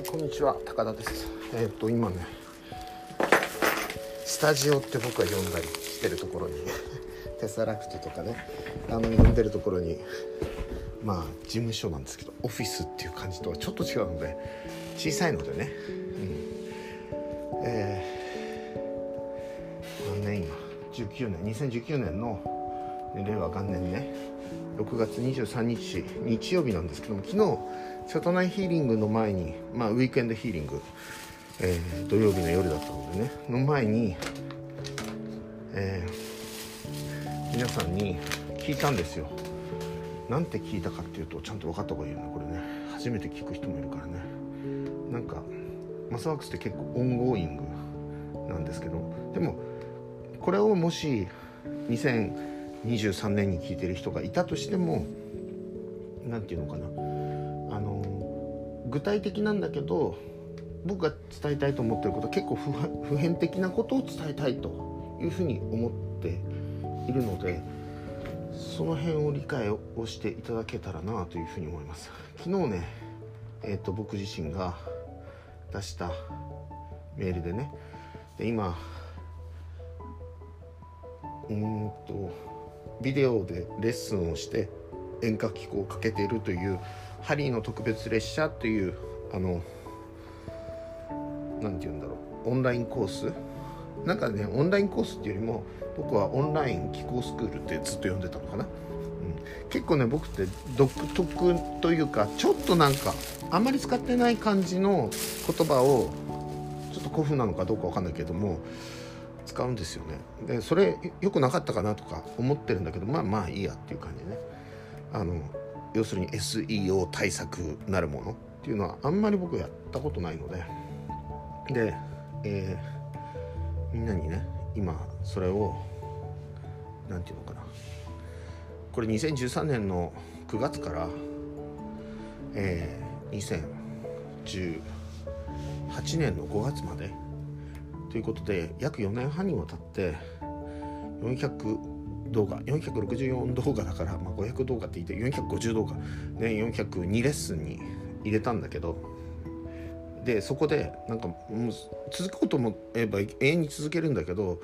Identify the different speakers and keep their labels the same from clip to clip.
Speaker 1: いこんにちは。高田です。えっ、と今ねスタジオって僕は呼んだりしてるところに テスラクトとかねあの呼んでるところにまあ事務所なんですけどオフィスっていう感じとはちょっと違うので小さいのでね、うん、えー、何年今？19年。2019年の令和元年ね。6月23日日曜日なんですけども昨日瀬戸内ヒーリングの前にまあウィークエンドヒーリング、えー土曜日の夜だったのでねの前に、えー皆さんに聞いたんですよ。なんて聞いたかっていうとちゃんと分かった方がいいよねこれね。初めて聞く人もいるからね。なんかマサワークスって結構 ongoing なんですけどでもこれをもし23年に聞いてる人がいたとしても何て言うのかな。あの具体的なんだけど僕が伝えたいと思ってることは結構普遍的なことを伝えたいというふうに思っているのでその辺を理解をしていただけたらなというふうに思います。昨日ねえっ、と僕自身が出したメールでねで今うーんとビデオでレッスンをして演歌機構をかけているというハリーの特別列車というあのなんて言うんだろうオンラインコース？なんかねオンラインコースっていうよりも僕はオンライン気候スクールってずっと呼んでたのかな、うん、結構ね僕って独特というかちょっとなんかあんまり使ってない感じの言葉をちょっと古風なのかどうかわかんないけども使うんですよね。でそれ良くなかったかなとか思ってるんだけどまあまあいいやっていう感じでね。あの要するに SEO 対策なるものっていうのはあんまり僕やったことないので。で、えーみんなにね今それを何て言うのかな。これ2013年の9月から、えー、2018年の5月までということで約4年半にわたって400動画464動画だから、まあ、500動画って言って450動画、ね、402レッスンに入れたんだけどでそこでなんかもう続くこうと思えば永遠に続けるんだけど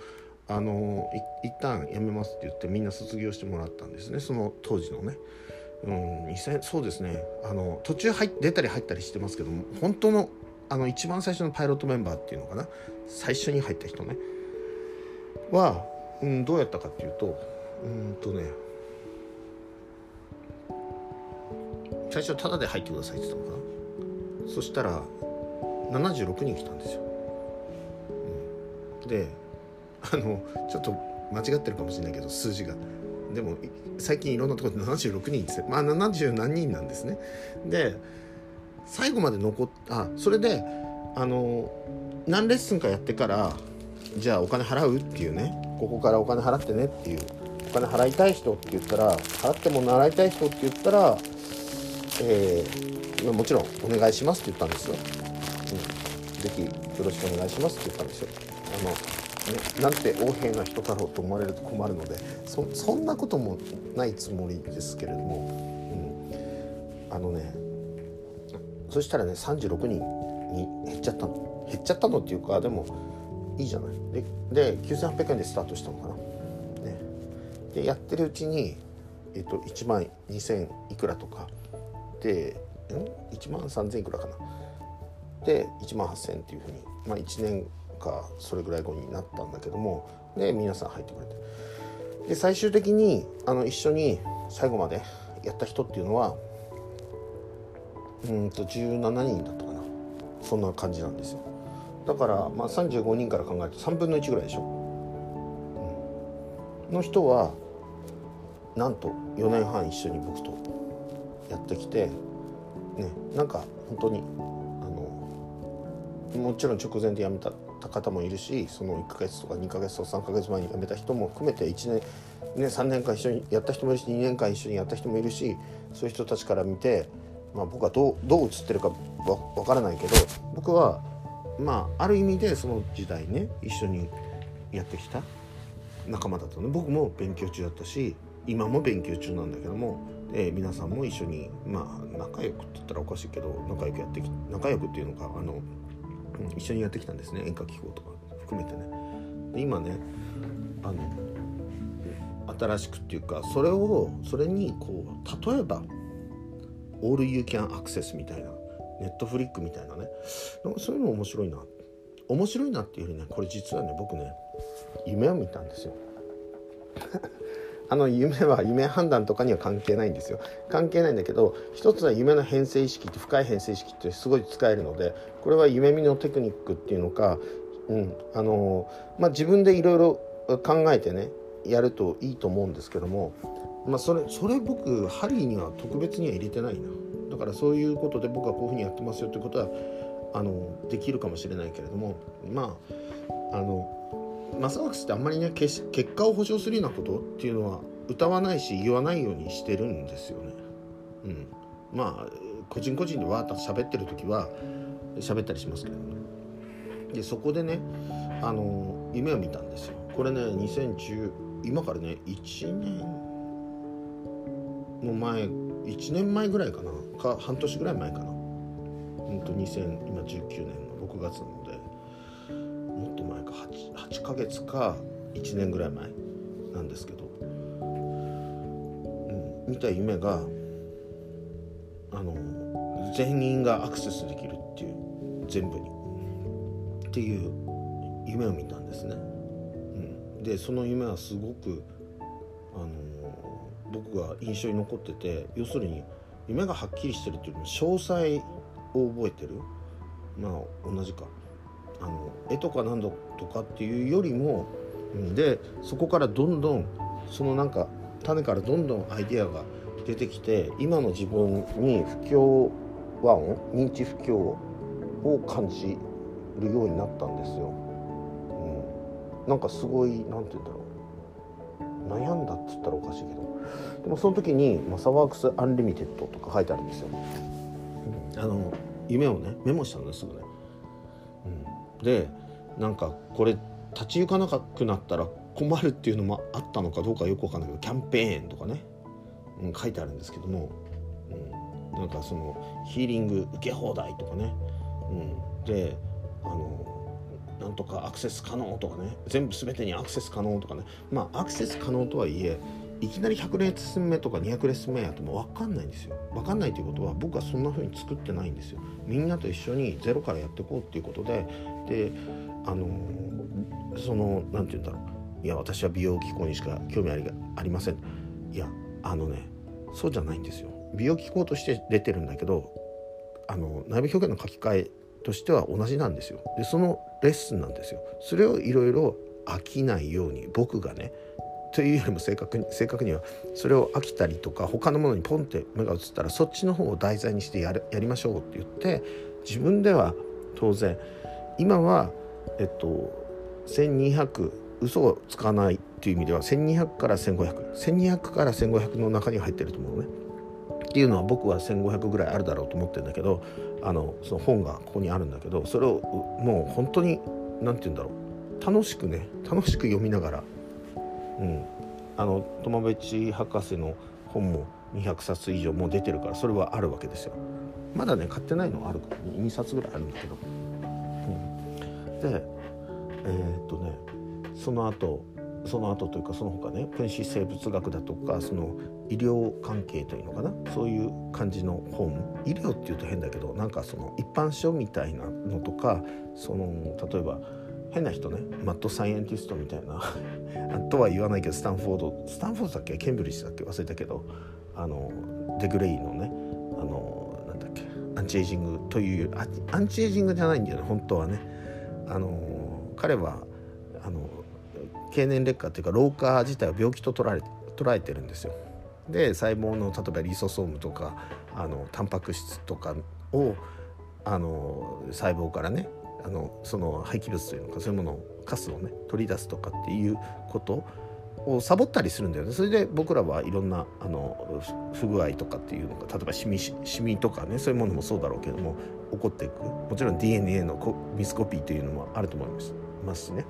Speaker 1: あの一旦やめますって言ってみんな卒業してもらったんですねその当時のね。うん、そうですねあの途中入出たり入ったりしてますけど本当のあの一番最初のパイロットメンバーっていうのかな？最初に入った人ねは、うん、どうやったかっていうとうんとね最初タダで入ってくださいって言ったのかな？そしたら76人来たんですよ。うん、であのちょっと間違ってるかもしれないけど数字が。でも最近いろんなところで76人ですまあ70何人なんですね。で最後まで残っあそれであの何レッスンかやってからじゃあお金払うっていうね。ここからお金払ってねっていう。お金払いたい人って言ったら払っても習いたい人って言ったら、えー、もちろんお願いしますって言ったんですよ。うん、ぜひよろしくお願いしますって言ったんですよ。あのね、なんて横柄な人だろうと思われると困るのでそそんなこともないつもりですけれども、うん、あのねそしたらね36人に減っちゃったの。減っちゃったのっていうかでもいいじゃない。でで9800円でスタートしたのかな、ね、でやってるうちに、えっと、1万2000いくらとか。でん？1万3000いくらかな。で1万8000っていうふうに、まあ、1年かそれぐらい後になったんだけどもで皆さん入ってくれて。で最終的にあの一緒に最後までやった人っていうのはうんと17人だったかな。そんな感じなんですよ。だから、まあ、35人から考えると3分の1ぐらいでしょ、うん、の人はなんと4年半一緒に僕とやってきてねなんか本当にあのもちろん直前で辞めた方もいるしその1ヶ月とか2ヶ月とか3ヶ月前に辞めた人も含めて1年、ね、3年間一緒にやった人もいるし2年間一緒にやった人もいるしそういう人たちから見て、まあ、僕はどうどう映ってるかわからないけど僕はまあある意味でその時代ね一緒にやってきた仲間だったの。僕も勉強中だったし今も勉強中なんだけども、えー、皆さんも一緒にまあ仲良くって言ったらおかしいけど仲良くやってき仲良くっていうのかあの、一緒にやってきたんですね演歌機構とか含めてね。で今ねあの新しくっていうかそれをそれにこう例えば「All You Can Access」みたいなネットフリックみたいなね。なんかそういうの面白いな。面白いなっていうよりねこれ実はね僕ね夢を見たんですよ。あの夢は夢判断とかには関係ないんですよ。関係ないんだけど一つは夢の変性意識って深い変性意識ってすごい使えるのでこれは夢見のテクニックっていうのか、うんあのまあ、自分でいろいろ考えてねやるといいと思うんですけども、まあ、それそれ僕ハリーには特別には入れてないなだからそういうことで僕はこういうふうにやってますよということはあのできるかもしれないけれどもまああのマサワークスってあんまりね結果を保証するようなことっていうのは歌わないし言わないようにしてるんですよね。うん、まあ個人個人でわーっと喋ってる時は喋ったりしますけどね。でそこでねあの夢を見たんですよ。これね2010今からね1年の前1年前ぐらいかな。か半年ぐらい前かな。うんと2019年の6月なのでもっと前か。8, 8ヶ月か1年ぐらい前なんですけど、うん、見た夢があの全員がアクセスできるっていう全部に。っていう夢を見たんですね。うん、でその夢はすごくあの僕が印象に残ってて要するに夢がはっきりしてるっていうよりも詳細を覚えてる。まあ同じか。あの絵とか何度とかっていうよりもでそこからどんどんそのなんか種からどんどんアイデアが出てきて今の自分に不協和音認知不協を感じるようになったんですよ。うん、なんかすごい何て言うんだろう。悩んだっつったらおかしいけど。でもその時に「マサワークス Unlimited」とか書いてあるんですよ。うん、あの夢をねメモしたんですぐね。うん、でなんかこれ立ち行かなくなったら困るっていうのもあったのかどうかよくわかんないけどキャンペーンとかね、うん、書いてあるんですけども、うん、なんかそのヒーリング受け放題とかね、うん、であのなんとかアクセス可能とかね全部全てにアクセス可能とかね。まあアクセス可能とはいえいきなり100レッスン目とか200レッスン目やっても分かんないんですよ。分かんないということは僕はそんな風に作ってないんですよ。みんなと一緒にゼロからやっていこうっていうことでであのその何て言うんだろう。いや私は美容機構にしか興味ありありません。いやあのねそうじゃないんですよ。美容機構として出てるんだけどあの内部表現の書き換えとしては同じなんですよでそのレッスンなんですよそれをいろいろ飽きないように僕がねというよりも正確に正確にはそれを飽きたりとか他のものにポンって目が移ったらそっちの方を題材にしてやるやりましょうって言って自分では当然今はえっと1200嘘をつかないっていう意味では1200から15001200から1500の中に入ってると思うのね。っていうのは僕は1500ぐらいあるだろうと思ってるんだけどあのその本がここにあるんだけどそれをもう本当に何て言うんだろう。楽しくね楽しく読みながら、うん、あの友淵博士の本も200冊以上もう出てるからそれはあるわけですよ。まだね買ってないのはあるから2冊ぐらいあるんだけど。うん、でえー、っとねその後その後というかその他ね分子生物学だとかその医療関係というのかなそういう感じの本。医療っていうと変だけどなんかその一般書みたいなのとかその例えば変な人ねマッドサイエンティストみたいな とは言わないけどスタンフォードスタンフォードだっけ？ケンブリッジだっけ？忘れたけどあのデグレイのねあのなんだっけ？アンチエイジングというアンチエイジングじゃないんだよね本当はね。あの彼はあの経年劣化っていうか老化自体は病気と捉え捉えてるんですよ。で細胞の例えばリソソームとかあのタンパク質とかをあの細胞からねあのその廃棄物というのかそういうものをカスをね取り出すとかっていうことをサボったりするんだよねそれで僕らはいろんなあの不具合とかっていうのが例えばシミシミとかねそういうものもそうだろうけども起こっていくもちろん DNA のミスコピーというのもあると思いますますね。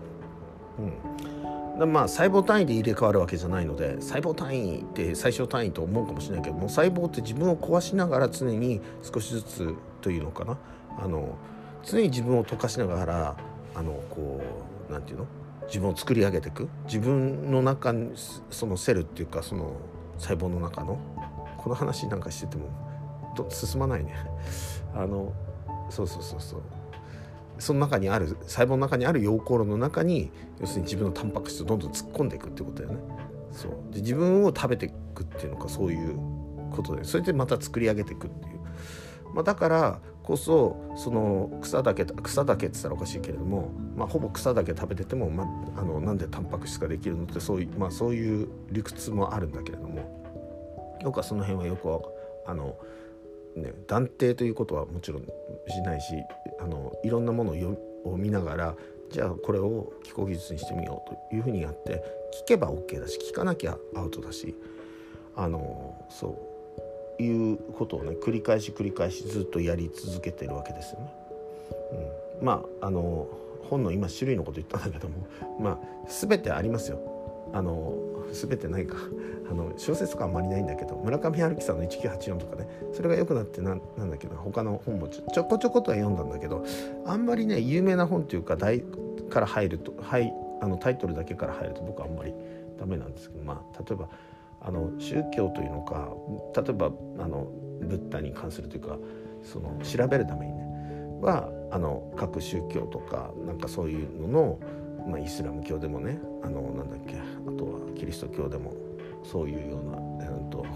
Speaker 1: うん、まあ細胞単位で入れ替わるわけじゃないので細胞単位って最小単位と思うかもしれないけども細胞って自分を壊しながら常に少しずつというのかな。あの常に自分を溶かしながらあのこうなんていうの？自分を作り上げていく。自分の中にそのセルっていうかその細胞の中のこの話なんかしてても進まないね。あのそうそうそうそう。その中にある細胞の中にある溶鉱炉の中に要するに自分のタンパク質をどんどん突っ込んでいくってことだよね。そう。で自分を食べていくっていうのかそういうことでそれでまた作り上げていくっていう、まあ、だからこそその草だけ草だけって言ったらおかしいけれども、まあ、ほぼ草だけ食べてても、まあ、あのなんでタンパク質ができるのってそういう,、まあ、そういう理屈もあるんだけれども。よくはその辺はよくあのね、断定ということはもちろんしないしあのいろんなものを見ながらじゃあこれを気候技術にしてみようというふうにやって聞けば OK だし聞かなきゃアウトだしあのそういうことをね繰り返し繰り返しずっとやり続けてるわけですよね。うん、まああの本の今種類のこと言ったんだけどもまあ全てありますよ。あの全てないか。あの小説とかあんまりないんだけど村上春樹さんの1984とかねそれが良くなってななんだっけな他の本もちょこちょことは読んだんだけどあんまりね有名な本っていうか題から入ると、はい、あのタイトルだけから入ると僕はあんまりダメなんですけどまあ例えばあの宗教というのか例えばあのブッダに関するというかその調べるためにねはあの各宗教とかなんかそういうののまあ、イスラム教でもねあのなんだっけあとはキリスト教でもそういうような、えー、と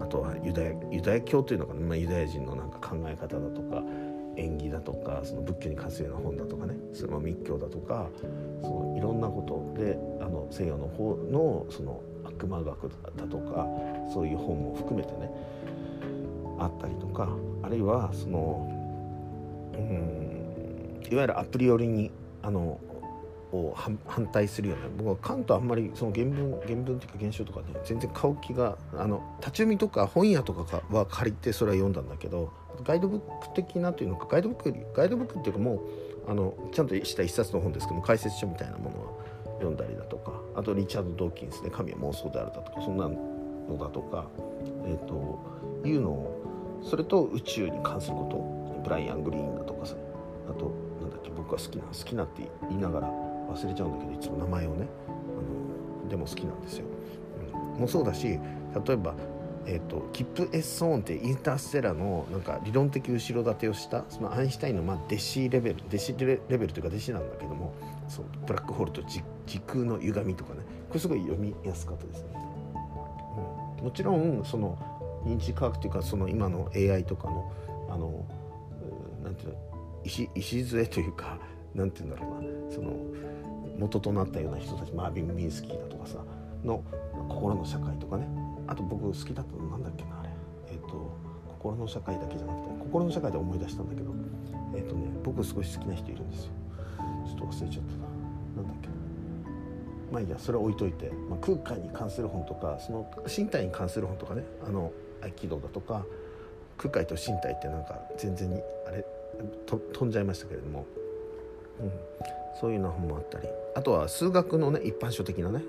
Speaker 1: あとはユダヤユダヤ教というのかな、まあ、ユダヤ人のなんか考え方だとか縁起だとかその仏教に関するような本だとかねそれも密教だとかそのいろんなことであの西洋の方のその悪魔学だとかそういう本も含めてねあったりとかあるいはそのうんいわゆるアプリよりにあのを反対するような僕はカントあんまりその原文原文っていうか原書とかね全然買う気があの立ち読みとか本屋とかは借りてそれは読んだんだけどガイドブック的なというのかガイドブックガイドブックっていうかもうあのちゃんとした一冊の本ですけども解説書みたいなものは読んだりだとかあとリチャード・ドーキンスで「神は妄想である」だとかそんなのだとかえっ、ー、というのをそれと宇宙に関することブライアン・グリーンだとかさあとなんだっけ僕は好きな好きなって言いながら忘れちゃうんだけどいつも名前をねあのでも好きなんですよ。うん、もそうだし例えばえーと、キップ・エッソーンってインターステラのなんか理論的後ろ盾をしたそのアインシュタインのまあ弟子レベル弟子レベルというか弟子なんだけどもそうブラックホールと時空の歪みとかねこれすごい読みやすかったですね。うん、もちろんその認知科学というかその今の AI とかのあのなんていうの礎というかなんて言うんだろうなその元となったような人たちマービン・ミンスキーだとかさの心の社会とかね。あと僕好きだったのなんだっけなあれ。えっ、ー、と心の社会だけじゃなくて心の社会で思い出したんだけどえっ、ー、とね僕すごい好きな人いるんですよ。ちょっと忘れちゃったな。なんだっけ。まあいいやそれは置いといて、まあ、空間に関する本とかその身体に関する本とかね。あの合気道だとか空海と身体ってなんか全然にあれ飛んじゃいましたけれども、うん、そういうような本もあったり。あとは数学のね一般書的なね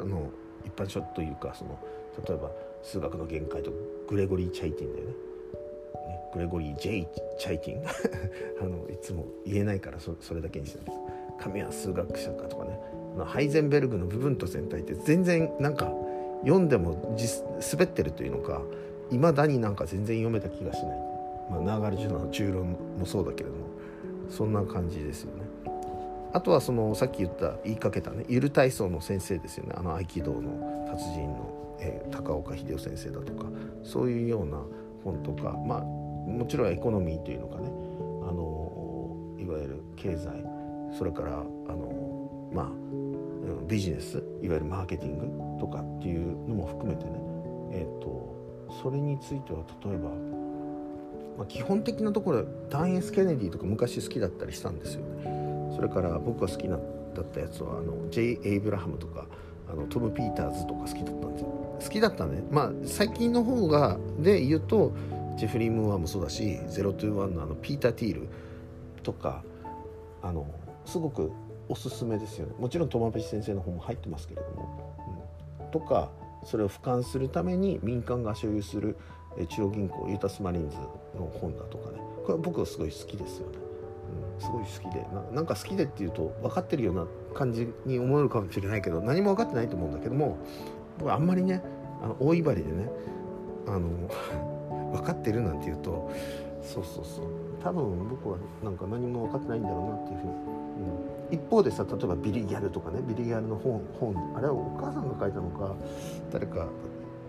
Speaker 1: あの一般書というかその例えば数学の限界とグレゴリー・チャイティンだよね。ねグレゴリー・ジェイ・チャイティン。あのいつも言えないからそれだけにしてるんです。神は数学者かとかね。あハイゼンベルグの部分と全体って全然なんか読んでも滑ってるというのかいまだになんか全然読めた気がしない、まあ、ナーガルジュの中論もそうだけれどもそんな感じですよね。あとはそのさっき言った言いかけたねゆる体操の先生ですよね。あの合気道の達人の、えー、高岡秀夫先生だとかそういうような本とかまあもちろんエコノミーというのかね。あのいわゆる経済それからあのまあビジネスいわゆるマーケティングとかっていうのも含めてね。えっ、ー、とそれについては例えば、まあ、基本的なところダン・エス・ケネディとか昔好きだったりしたんですよね。それから僕が好きなだったやつはあの J. エイブラハムとかあのトム・ピーターズとか好きだったんですよ。好きだったね。まあ最近の方がで言うとジェフリー・ムーアもそうだし「021」のあのピーター・ティールとかあのすごくおすすめですよね。もちろん友部先生の本も入ってますけれども、うん、とかそれを俯瞰するために民間が所有する中央銀行ユータスマリンズの本だとかね。これは僕はすごい好きですよね、すごい好きでなんか好きでっていうと分かってるような感じに思えるかもしれないけど何も分かってないと思うんだけども僕あんまりねあの大威張りでねあの 分かってるなんて言うとそうそうそう。多分僕はなんか何も分かってないんだろうなっていうふうに、うん、一方でさ例えばビリギャルとかねビリギャルの本本あれはお母さんが書いたのか誰か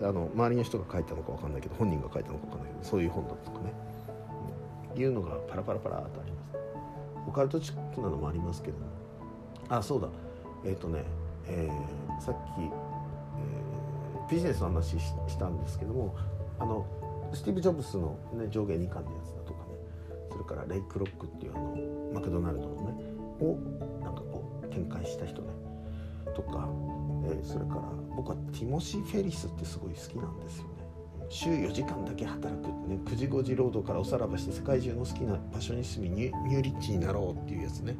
Speaker 1: あの周りの人が書いたのか分かんないけど本人が書いたのか分かんないけどそういう本だったとかね、うん、いうのがパラパラパラっとあります。オカルトチックなのもありますけどもあそうだえっ、ー、とね、えー、さっき、えー、ビジネスの話したんですけどもあのスティーブ・ジョブスの、ね、上下2巻のやつだとかねそれからレイ・クロックっていうあのマクドナルドのねをなんかこう展開した人ねとか、えー、それから僕はティモシー・フェリスってすごい好きなんですよ。週4時間だけ働くね9時5時労働からおさらばして世界中の好きな場所に住みニューリッチになろうっていうやつね、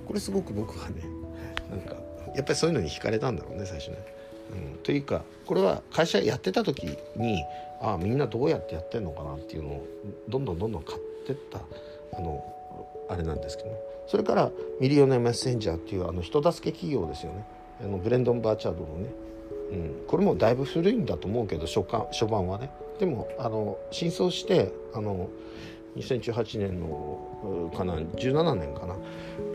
Speaker 1: うん、これすごく僕はねなんかやっぱりそういうのに惹かれたんだろうね最初ね。うん、というかこれは会社やってた時にああみんなどうやってやってんのかなっていうのをどんどんどんどん買ってったあのあれなんですけどね。それからミリオネメッセンジャーっていうあの人助け企業ですよね。あのブレンドン・バーチャードのね、うん、これもだいぶ古いんだと思うけど初版初版はね。でもあの真相してあの2018年のかな17年かな。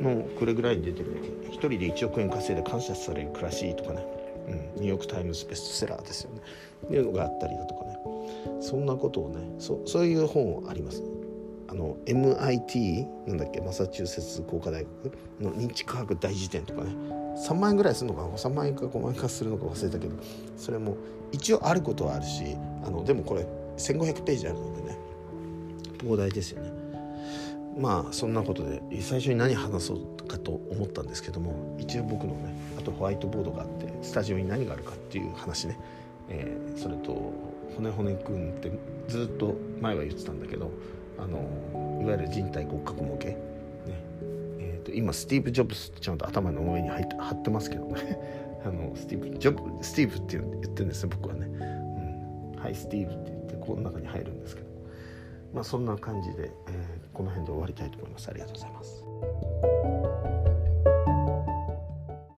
Speaker 1: のこれぐらいに出てる一人で1億円稼いで感謝される暮らしとかね、うん、ニューヨーク・タイムズベストセラーですよね。っていうのがあったりだとかね。そんなことをねそそういう本あります。あの MIT なんだっけマサチューセッツ工科大学の認知科学大辞典とかね。3万円ぐらいするのか3万円か5万円かするのか忘れたけどそれも一応あることはあるしあのでもこれ1500ページあるのでね膨大ですよね。まあそんなことで最初に何話そうかと思ったんですけども一応僕のねあとホワイトボードがあってスタジオに何があるかっていう話ね、えー、それと骨骨くんってずっと前は言ってたんだけどあのいわゆる人体骨格模型、今スティーブ・ジョブスってちゃんと頭の上に入って貼ってますけどね。あのスティーブ・ジョブスティーブって言ってるんですね僕はね、うん、はいスティーブって言ってこの中に入るんですけど。まあそんな感じで、えー、この辺で終わりたいと思います。ありがとうございます。